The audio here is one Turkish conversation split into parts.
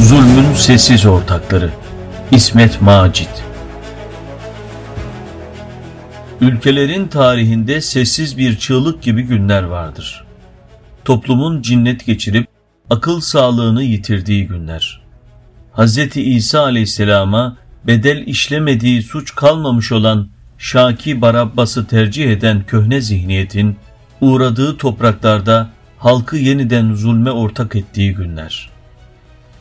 Zulmün sessiz ortakları İsmet Macit Ülkelerin tarihinde sessiz bir çığlık gibi günler vardır. Toplumun cinnet geçirip akıl sağlığını yitirdiği günler. Hz. İsa aleyhisselama bedel işlemediği suç kalmamış olan Şaki Barabbas'ı tercih eden köhne zihniyetin uğradığı topraklarda halkı yeniden zulme ortak ettiği günler.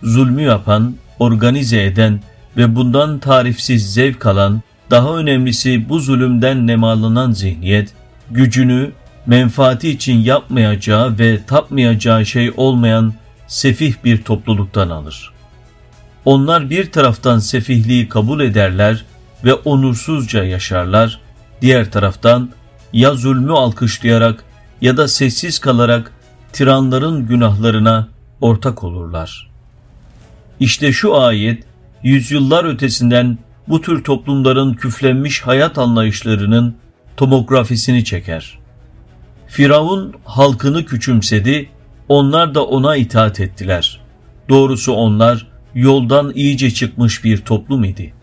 Zulmü yapan, organize eden ve bundan tarifsiz zevk alan, daha önemlisi bu zulümden nemalanan zihniyet, gücünü menfaati için yapmayacağı ve tapmayacağı şey olmayan sefih bir topluluktan alır. Onlar bir taraftan sefihliği kabul ederler ve onursuzca yaşarlar, diğer taraftan ya zulmü alkışlayarak ya da sessiz kalarak tiranların günahlarına ortak olurlar. İşte şu ayet, yüzyıllar ötesinden bu tür toplumların küflenmiş hayat anlayışlarının tomografisini çeker. Firavun halkını küçümsedi, onlar da ona itaat ettiler. Doğrusu onlar yoldan iyice çıkmış bir toplum idi.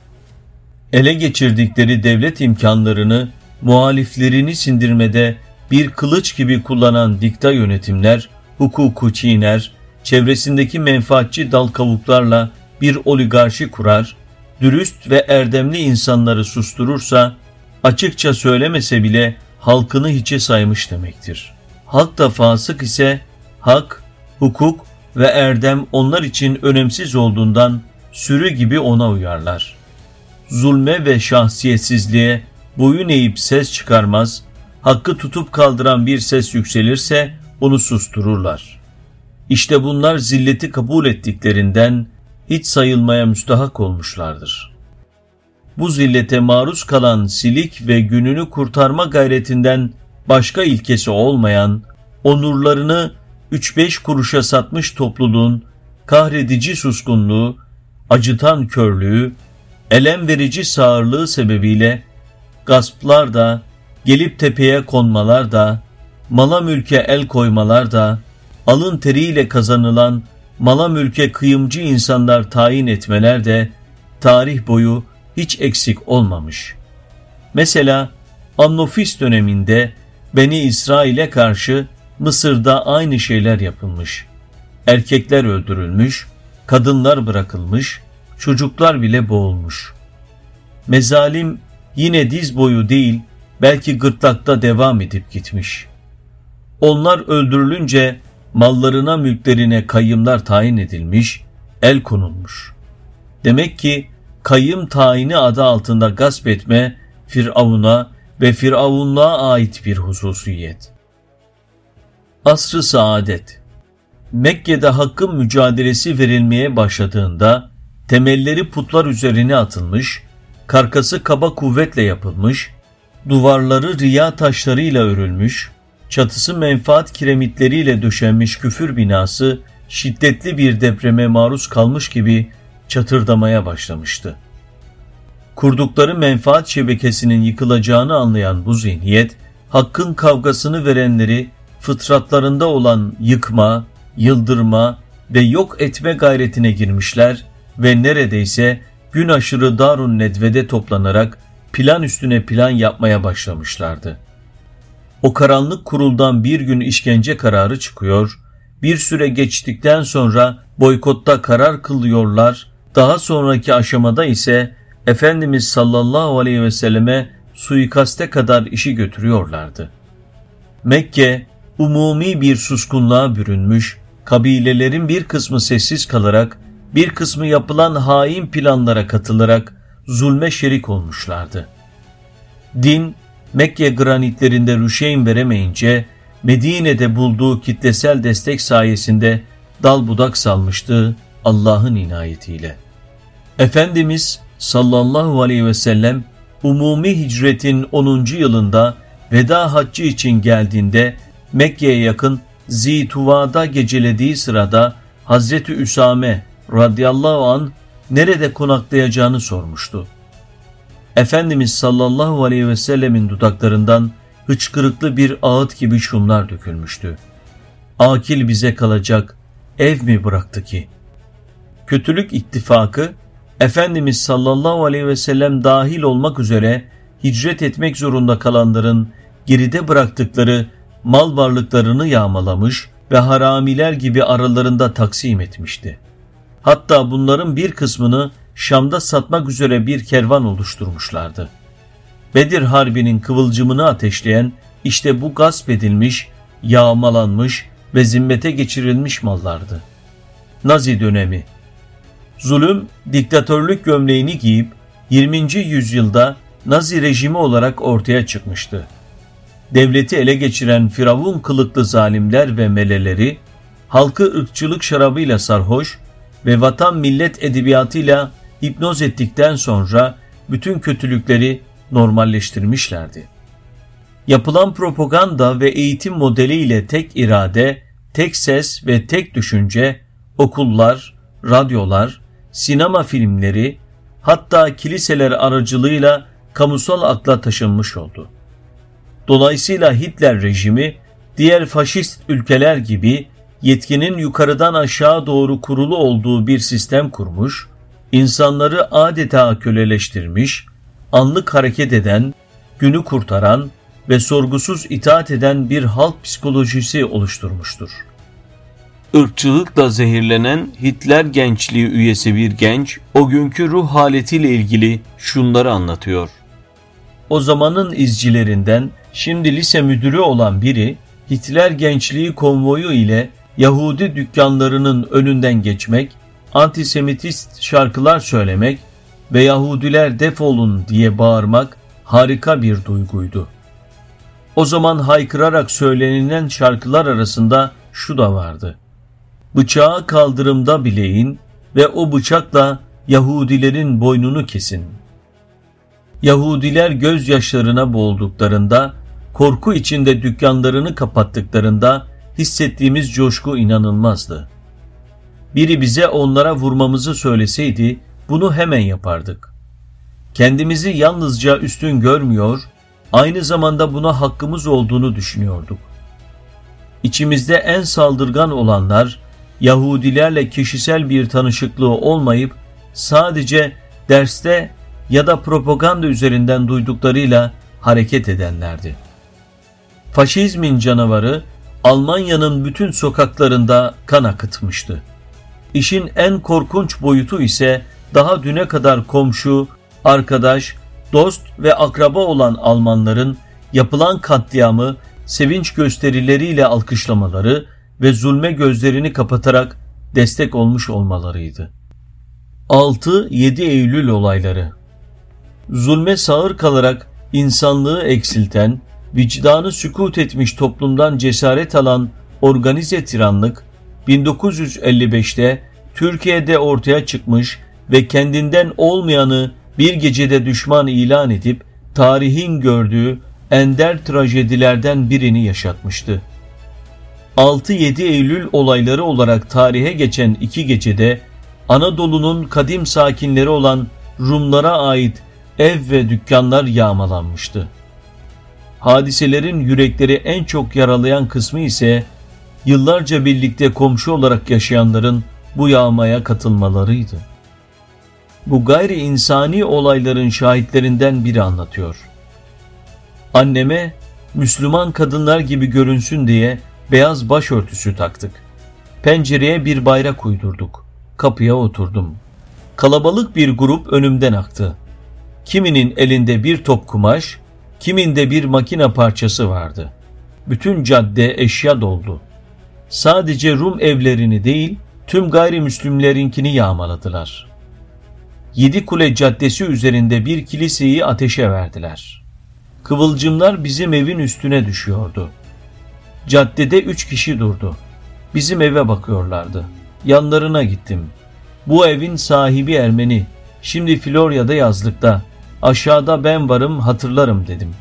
Ele geçirdikleri devlet imkanlarını muhaliflerini sindirmede bir kılıç gibi kullanan dikta yönetimler, hukuku çiğner, çevresindeki menfaatçi dal kavuklarla bir oligarşi kurar, dürüst ve erdemli insanları susturursa, açıkça söylemese bile halkını hiçe saymış demektir. Halk da fasık ise hak, hukuk ve erdem onlar için önemsiz olduğundan sürü gibi ona uyarlar. Zulme ve şahsiyetsizliğe boyun eğip ses çıkarmaz, hakkı tutup kaldıran bir ses yükselirse onu sustururlar. İşte bunlar zilleti kabul ettiklerinden hiç sayılmaya müstahak olmuşlardır. Bu zillete maruz kalan silik ve gününü kurtarma gayretinden başka ilkesi olmayan, onurlarını 3-5 kuruşa satmış topluluğun kahredici suskunluğu, acıtan körlüğü, elem verici sağırlığı sebebiyle gasplar da, gelip tepeye konmalar da, mala mülke el koymalar da, alın teriyle kazanılan mala mülke kıyımcı insanlar tayin etmeler de tarih boyu hiç eksik olmamış. Mesela Annofis döneminde Beni İsrail'e karşı Mısır'da aynı şeyler yapılmış. Erkekler öldürülmüş, kadınlar bırakılmış, çocuklar bile boğulmuş. Mezalim yine diz boyu değil, belki gırtlakta devam edip gitmiş. Onlar öldürülünce mallarına mülklerine kayımlar tayin edilmiş, el konulmuş. Demek ki kayım tayini adı altında gasp etme Firavun'a ve Firavunluğa ait bir hususiyet. Asr-ı Saadet Mekke'de hakkın mücadelesi verilmeye başladığında temelleri putlar üzerine atılmış, karkası kaba kuvvetle yapılmış, duvarları riya taşlarıyla örülmüş, çatısı menfaat kiremitleriyle döşenmiş küfür binası şiddetli bir depreme maruz kalmış gibi çatırdamaya başlamıştı. Kurdukları menfaat şebekesinin yıkılacağını anlayan bu zihniyet, hakkın kavgasını verenleri fıtratlarında olan yıkma, yıldırma ve yok etme gayretine girmişler ve neredeyse gün aşırı Darun Nedve'de toplanarak plan üstüne plan yapmaya başlamışlardı. O karanlık kuruldan bir gün işkence kararı çıkıyor, bir süre geçtikten sonra boykotta karar kılıyorlar, daha sonraki aşamada ise Efendimiz sallallahu aleyhi ve selleme suikaste kadar işi götürüyorlardı. Mekke umumi bir suskunluğa bürünmüş, kabilelerin bir kısmı sessiz kalarak, bir kısmı yapılan hain planlara katılarak zulme şerik olmuşlardı. Din, Mekke granitlerinde rüşeyn veremeyince, Medine'de bulduğu kitlesel destek sayesinde dal budak salmıştı Allah'ın inayetiyle. Efendimiz sallallahu aleyhi ve sellem umumi hicretin 10. yılında veda haccı için geldiğinde Mekke'ye yakın Zituva'da gecelediği sırada Hazreti Üsame radıyallahu an nerede konaklayacağını sormuştu. Efendimiz sallallahu aleyhi ve sellemin dudaklarından hıçkırıklı bir ağıt gibi şunlar dökülmüştü. Akil bize kalacak ev mi bıraktı ki? kötülük ittifakı Efendimiz sallallahu aleyhi ve sellem dahil olmak üzere hicret etmek zorunda kalanların geride bıraktıkları mal varlıklarını yağmalamış ve haramiler gibi aralarında taksim etmişti. Hatta bunların bir kısmını Şam'da satmak üzere bir kervan oluşturmuşlardı. Bedir Harbi'nin kıvılcımını ateşleyen işte bu gasp edilmiş, yağmalanmış ve zimmete geçirilmiş mallardı. Nazi dönemi Zulüm, diktatörlük gömleğini giyip 20. yüzyılda Nazi rejimi olarak ortaya çıkmıştı. Devleti ele geçiren firavun kılıklı zalimler ve meleleri, halkı ırkçılık şarabıyla sarhoş ve vatan millet edebiyatıyla hipnoz ettikten sonra bütün kötülükleri normalleştirmişlerdi. Yapılan propaganda ve eğitim modeliyle tek irade, tek ses ve tek düşünce okullar, radyolar, sinema filmleri, hatta kiliseler aracılığıyla kamusal akla taşınmış oldu. Dolayısıyla Hitler rejimi diğer faşist ülkeler gibi yetkinin yukarıdan aşağı doğru kurulu olduğu bir sistem kurmuş, insanları adeta köleleştirmiş, anlık hareket eden, günü kurtaran ve sorgusuz itaat eden bir halk psikolojisi oluşturmuştur. Irkçılıkla zehirlenen Hitler gençliği üyesi bir genç o günkü ruh haletiyle ilgili şunları anlatıyor. O zamanın izcilerinden şimdi lise müdürü olan biri Hitler gençliği konvoyu ile Yahudi dükkanlarının önünden geçmek, antisemitist şarkılar söylemek ve Yahudiler defolun diye bağırmak harika bir duyguydu. O zaman haykırarak söylenilen şarkılar arasında şu da vardı. Bıçağı kaldırımda bileyin ve o bıçakla Yahudilerin boynunu kesin. Yahudiler gözyaşlarına boğulduklarında, korku içinde dükkanlarını kapattıklarında hissettiğimiz coşku inanılmazdı. Biri bize onlara vurmamızı söyleseydi bunu hemen yapardık. Kendimizi yalnızca üstün görmüyor, aynı zamanda buna hakkımız olduğunu düşünüyorduk. İçimizde en saldırgan olanlar Yahudilerle kişisel bir tanışıklığı olmayıp sadece derste ya da propaganda üzerinden duyduklarıyla hareket edenlerdi. Faşizmin canavarı Almanya'nın bütün sokaklarında kan akıtmıştı. İşin en korkunç boyutu ise daha düne kadar komşu, arkadaş, dost ve akraba olan Almanların yapılan katliamı sevinç gösterileriyle alkışlamaları ve zulme gözlerini kapatarak destek olmuş olmalarıydı. 6-7 Eylül olayları Zulme sağır kalarak insanlığı eksilten, vicdanı sükut etmiş toplumdan cesaret alan organize tiranlık 1955'te Türkiye'de ortaya çıkmış ve kendinden olmayanı bir gecede düşman ilan edip tarihin gördüğü ender trajedilerden birini yaşatmıştı. 6-7 Eylül olayları olarak tarihe geçen iki gecede Anadolu'nun kadim sakinleri olan Rumlara ait ev ve dükkanlar yağmalanmıştı. Hadiselerin yürekleri en çok yaralayan kısmı ise yıllarca birlikte komşu olarak yaşayanların bu yağmaya katılmalarıydı. Bu gayri insani olayların şahitlerinden biri anlatıyor. Anneme Müslüman kadınlar gibi görünsün diye beyaz başörtüsü taktık. Pencereye bir bayrak uydurduk. Kapıya oturdum. Kalabalık bir grup önümden aktı. Kiminin elinde bir top kumaş, kiminde bir makine parçası vardı. Bütün cadde eşya doldu. Sadece Rum evlerini değil, tüm gayrimüslimlerinkini yağmaladılar. Yedi Kule Caddesi üzerinde bir kiliseyi ateşe verdiler. Kıvılcımlar bizim evin üstüne düşüyordu. Caddede üç kişi durdu. Bizim eve bakıyorlardı. Yanlarına gittim. Bu evin sahibi Ermeni. Şimdi Florya'da yazlıkta. Aşağıda ben varım hatırlarım dedim.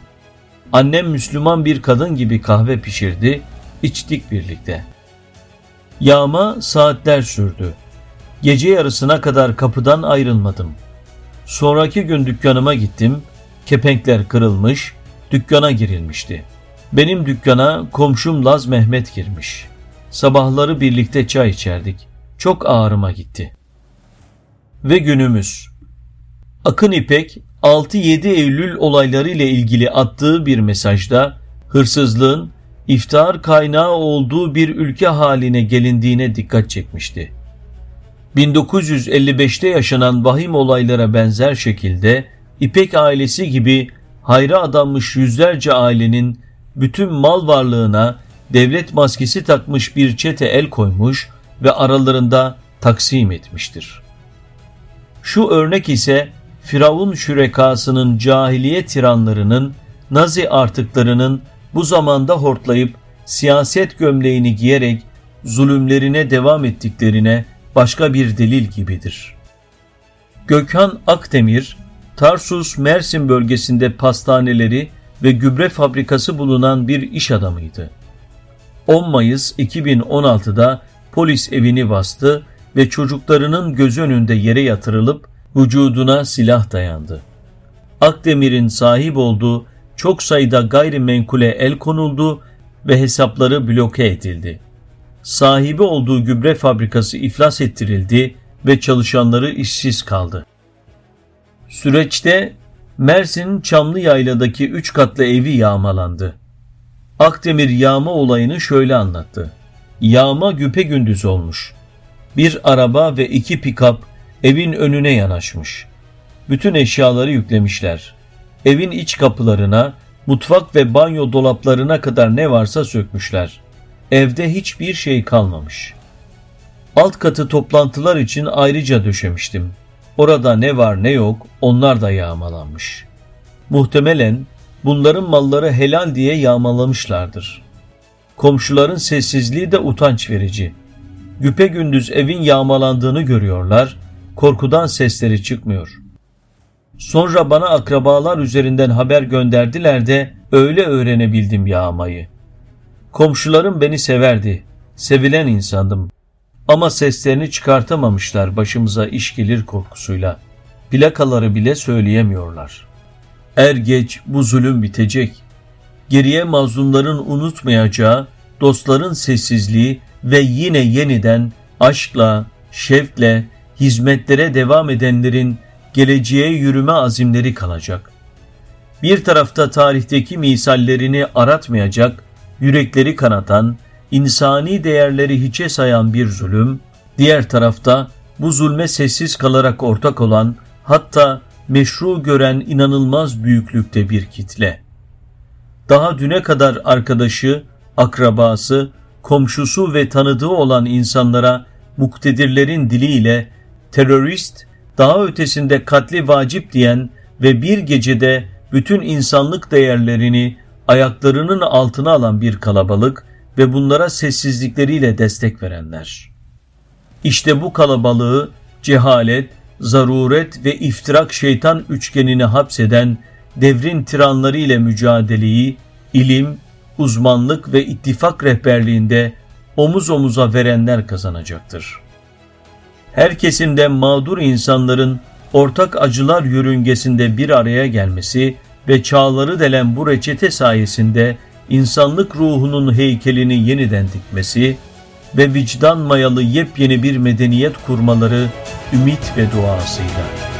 Annem Müslüman bir kadın gibi kahve pişirdi. İçtik birlikte. Yağma saatler sürdü. Gece yarısına kadar kapıdan ayrılmadım. Sonraki gün dükkanıma gittim. Kepenkler kırılmış, dükkana girilmişti. Benim dükkana komşum Laz Mehmet girmiş. Sabahları birlikte çay içerdik. Çok ağrıma gitti. ve günümüz. Akın İpek 6-7 Eylül olayları ile ilgili attığı bir mesajda hırsızlığın iftihar kaynağı olduğu bir ülke haline gelindiğine dikkat çekmişti. 1955'te yaşanan vahim olaylara benzer şekilde İpek ailesi gibi hayra adanmış yüzlerce ailenin bütün mal varlığına devlet maskesi takmış bir çete el koymuş ve aralarında taksim etmiştir. Şu örnek ise Firavun şürekasının cahiliye tiranlarının, Nazi artıklarının bu zamanda hortlayıp siyaset gömleğini giyerek zulümlerine devam ettiklerine başka bir delil gibidir. Gökhan Akdemir, Tarsus Mersin bölgesinde pastaneleri ve gübre fabrikası bulunan bir iş adamıydı. 10 Mayıs 2016'da polis evini bastı ve çocuklarının göz önünde yere yatırılıp vücuduna silah dayandı. Akdemir'in sahip olduğu çok sayıda gayrimenkule el konuldu ve hesapları bloke edildi. Sahibi olduğu gübre fabrikası iflas ettirildi ve çalışanları işsiz kaldı. Süreçte Mersin Çamlı Yayla'daki üç katlı evi yağmalandı. Akdemir yağma olayını şöyle anlattı. Yağma güpe gündüz olmuş. Bir araba ve iki pikap evin önüne yanaşmış. Bütün eşyaları yüklemişler. Evin iç kapılarına, mutfak ve banyo dolaplarına kadar ne varsa sökmüşler. Evde hiçbir şey kalmamış. Alt katı toplantılar için ayrıca döşemiştim. Orada ne var ne yok onlar da yağmalanmış. Muhtemelen bunların malları helal diye yağmalamışlardır. Komşuların sessizliği de utanç verici. Güpe gündüz evin yağmalandığını görüyorlar, korkudan sesleri çıkmıyor. Sonra bana akrabalar üzerinden haber gönderdiler de öyle öğrenebildim yağmayı. Komşularım beni severdi, sevilen insandım. Ama seslerini çıkartamamışlar başımıza iş gelir korkusuyla. Plakaları bile söyleyemiyorlar. Er geç bu zulüm bitecek. Geriye mazlumların unutmayacağı, dostların sessizliği ve yine yeniden aşkla, şevkle, hizmetlere devam edenlerin geleceğe yürüme azimleri kalacak. Bir tarafta tarihteki misallerini aratmayacak, yürekleri kanatan, insani değerleri hiçe sayan bir zulüm, diğer tarafta bu zulme sessiz kalarak ortak olan, hatta meşru gören inanılmaz büyüklükte bir kitle. Daha düne kadar arkadaşı, akrabası, komşusu ve tanıdığı olan insanlara muktedirlerin diliyle terörist, daha ötesinde katli vacip diyen ve bir gecede bütün insanlık değerlerini ayaklarının altına alan bir kalabalık ve bunlara sessizlikleriyle destek verenler. İşte bu kalabalığı cehalet, zaruret ve iftirak şeytan üçgenini hapseden devrin tiranları ile mücadeleyi ilim, uzmanlık ve ittifak rehberliğinde omuz omuza verenler kazanacaktır. Her kesimden mağdur insanların ortak acılar yörüngesinde bir araya gelmesi ve çağları delen bu reçete sayesinde insanlık ruhunun heykelini yeniden dikmesi ve vicdan mayalı yepyeni bir medeniyet kurmaları ümit ve duasıyla.